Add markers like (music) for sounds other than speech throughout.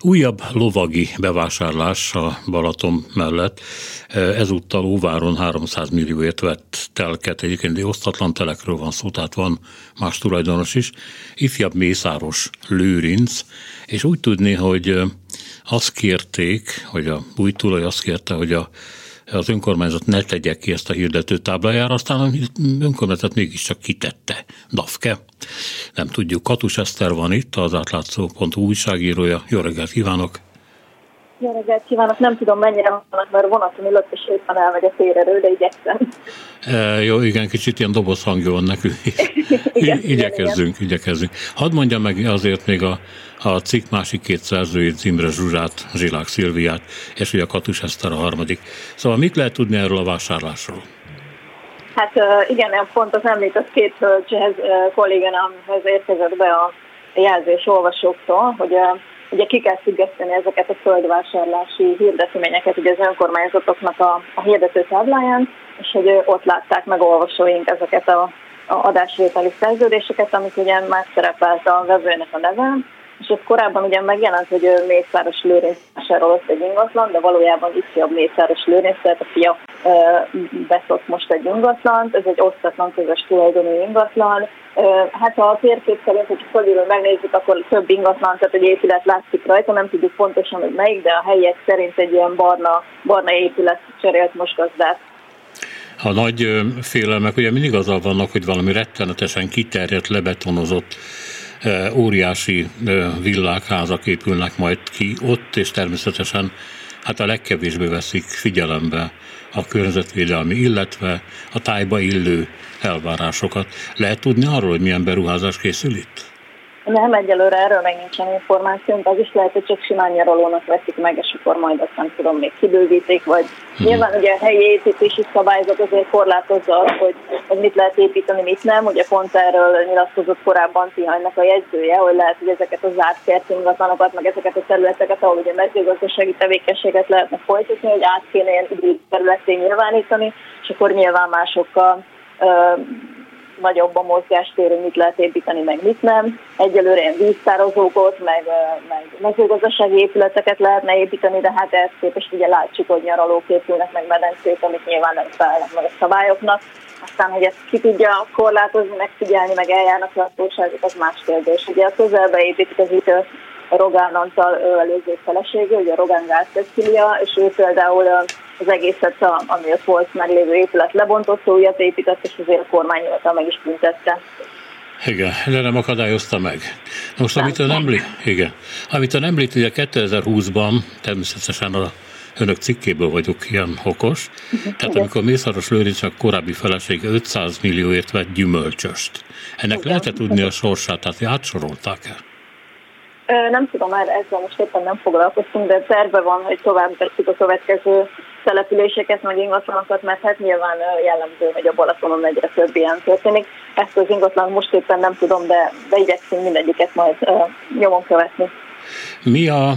Újabb lovagi bevásárlás a Balaton mellett. Ezúttal Óváron 300 millióért vett telket, egyébként osztatlan telekről van szó, tehát van más tulajdonos is. Ifjabb Mészáros Lőrinc, és úgy tudni, hogy azt kérték, hogy a új tulaj azt kérte, hogy a az önkormányzat ne tegye ki ezt a hirdető táblájára, aztán az önkormányzat mégiscsak kitette. DAFKE. Nem tudjuk. Katus Eszter van itt, az átlátszó.hu újságírója. Jó reggelt kívánok! Jó reggelt kívánok! Nem tudom mennyire vannak, mert vonaton ülök, és éppen elmegy a térerő, de igyekszem. E, jó, igen, kicsit ilyen doboz hangja van nekünk. (laughs) igen, igyekezzünk, igen. igyekezzünk. Hadd mondjam meg azért még a, a cikk másik két szerzőjét, Zimre Zsuzsát, Zsilák Szilviát, és ugye a Katus Eszter a harmadik. Szóval mit lehet tudni erről a vásárlásról? Hát igen, pont az említett két hölgyhez kolléganamhoz érkezett be a jelzés olvasóktól, hogy ugye ki kell függeszteni ezeket a földvásárlási hirdetményeket ugye az önkormányzatoknak a, a hirdető tábláján, és hogy ott látták meg olvasóink ezeket a, a adásvételi szerződéseket, amik ugye már szerepelt a vevőnek a neve, és ez korábban ugye megjelent, hogy Mészáros Lőrinc vásárolott egy ingatlan, de valójában ifjabb Mészáros Lőrinc, tehát a fia beszott most egy ingatlant, ez egy osztatlan közös tulajdonú ingatlan. Hát ha a térkép szerint, hogy fölülről megnézzük, akkor több ingatlan, tehát egy épület látszik rajta, nem tudjuk pontosan, hogy melyik, de a helyiek szerint egy ilyen barna, barna épület cserélt most gazdát. A nagy félelmek ugye mindig azzal vannak, hogy valami rettenetesen kiterjedt, lebetonozott óriási villák, házak épülnek majd ki ott, és természetesen hát a legkevésbé veszik figyelembe a környezetvédelmi, illetve a tájba illő elvárásokat. Lehet tudni arról, hogy milyen beruházás készül itt? Nem, egyelőre erről meg nincsen információnk, az is lehet, hogy csak simán nyaralónak veszik meg, és akkor majd azt nem tudom, még kibővítik, vagy hmm. nyilván ugye a helyi építési szabályzat azért korlátozza azt, hogy, hogy mit lehet építeni, mit nem. Ugye pont erről nyilatkozott korábban Tihanynak a jegyzője, hogy lehet, hogy ezeket a zárt kertingatlanokat, meg ezeket a területeket, ahol ugye mezőgazdasági tevékenységet lehetne folytatni, hogy át kéne ilyen területén nyilvánítani, és akkor nyilván másokkal nagyobb a mozgástér, hogy mit lehet építeni, meg mit nem. Egyelőre ilyen víztározókat, meg, meg mezőgazdasági épületeket lehetne építeni, de hát ezt képest ugye látjuk, hogy nyaralók épülnek, meg medencék, amik nyilván nem felelnek meg a szabályoknak. Aztán, hogy ezt ki tudja korlátozni, megfigyelni, meg eljárnak a hatóságok, az más kérdés. Ugye a közelbe építkezik Rogán Antal előző felesége, ugye Rogán Gáz és ő például az egészet, ami ott volt meglévő épület lebontott, újat épített, és azért a kormány meg is büntette. Igen, de nem akadályozta meg. Most, nem. amit ön említ, igen, amit ön említ, ugye 2020-ban természetesen a önök cikkéből vagyok ilyen okos. Tehát igen. amikor Mészáros Lőrinc a korábbi felesége 500 millióért vett gyümölcsöst. Ennek lehetett tudni a sorsát, tehát átsorolták el? Nem tudom, már ezzel most éppen nem foglalkoztunk, de terve van, hogy tovább tesszük a következő településeket, meg ingatlanokat, mert hát nyilván jellemző, hogy a Balatonon egyre több ilyen történik. Ezt az ingatlan most éppen nem tudom, de, de igyekszünk mindegyiket majd nyomon követni. Mi a,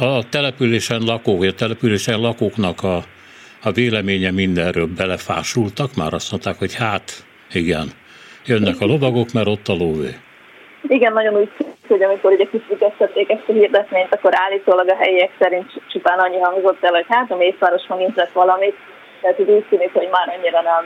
a településen lakók, a településen lakóknak a, a véleménye mindenről belefásultak? Már azt mondták, hogy hát igen, jönnek a lovagok, mert ott a lóvé. Igen, nagyon úgy hogy amikor ugye kifüggesztették ezt a hirdetményt, akkor állítólag a helyiek szerint csupán annyi hangzott el, hogy hát a Mészvárosban nincs lett valamit, tehát úgy tűnik, hogy már annyira nem.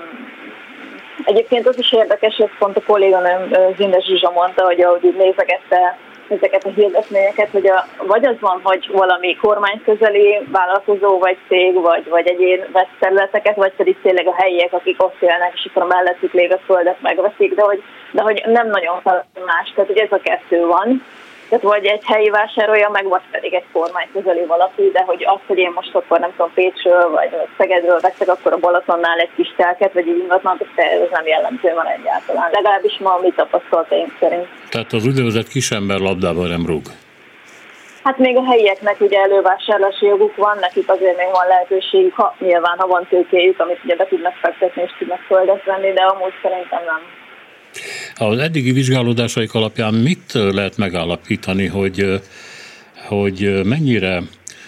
Egyébként az is érdekes, hogy pont a kolléganőm Zindes Zsuzsa mondta, hogy ahogy így nézegette ezeket a hirdetményeket, hogy a, vagy az van, hogy valami kormányközeli vállalkozó, vagy cég, vagy, vagy egyén vesz területeket, vagy pedig tényleg a helyiek, akik ott élnek, és akkor a mellettük lévő földet megveszik, de hogy, de hogy nem nagyon más, tehát hogy ez a kettő van. Tehát vagy egy helyi vásárolja meg, vagy pedig egy kormány közeli valaki, de hogy az, hogy én most akkor nem tudom Pécsről vagy Szegedről veszek, akkor a Balatonnál egy kis telket, vagy egy ingatlan, ez nem jellemző van egyáltalán. Legalábbis ma a mi tapasztalataink szerint. Tehát az úgynevezett kisember labdában nem rúg. Hát még a helyieknek ugye elővásárlási joguk van, nekik azért még van lehetőségük, ha, nyilván ha van tőkéjük, amit ugye be tudnak fektetni és tudnak földet venni, de amúgy szerintem nem. Az eddigi vizsgálódásaik alapján mit lehet megállapítani, hogy, hogy mennyire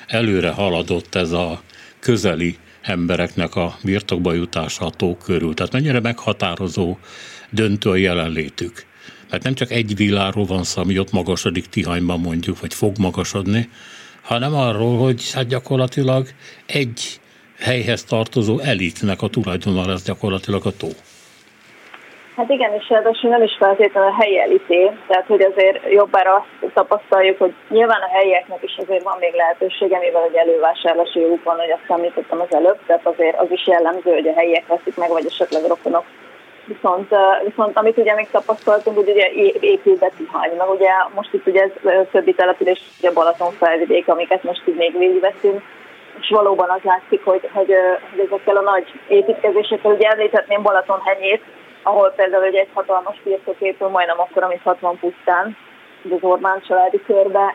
előre haladott ez a közeli embereknek a birtokba jutása a tó körül? Tehát mennyire meghatározó, döntő a jelenlétük? mert nem csak egy villáról van szó, ami ott magasodik Tihanyban mondjuk, vagy fog magasodni, hanem arról, hogy hát gyakorlatilag egy helyhez tartozó elitnek a tulajdona lesz gyakorlatilag a tó. Hát igen, és ráadásul nem is feltétlenül a helyi elité, tehát hogy azért jobbára azt tapasztaljuk, hogy nyilván a helyieknek is azért van még lehetősége, mivel egy elővásárlási joguk van, hogy azt említettem az előbb, tehát azért az is jellemző, hogy a helyiek veszik meg, vagy esetleg rokonok. Viszont, viszont amit ugye még tapasztaltunk, hogy ugye épül be Tihany, meg ugye most itt ugye ez többi település, ugye Balaton felvidék, amiket most így még végigveszünk, és valóban az látszik, hogy, hogy, hogy ezekkel a nagy építkezésekkel, ugye említhetném Balatonhenyét, ahol például egy hatalmas birtok épül, majdnem akkor, amit 60 pusztán, az Orbán családi körbe.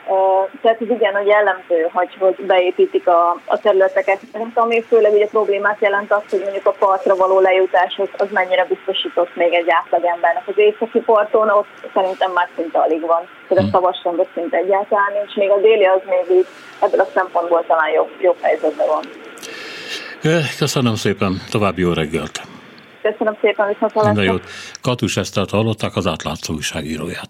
Tehát ez igen, hogy jellemző, hogy, hogy beépítik a, a területeket. Ami főleg ugye problémát jelent az, hogy mondjuk a partra való lejutás az, az mennyire biztosított még egy átlagembernek. Az északi parton ott szerintem már szinte alig van. Tehát a hm. szavasrendben szinte egyáltalán nincs. Még a déli az még így ebből a szempontból talán jobb, jobb helyzetben van. Köszönöm szépen, további jó reggelt! Köszönöm szépen, viszont Minden jót. Katus Esztert hallották, az átlátszó újságíróját.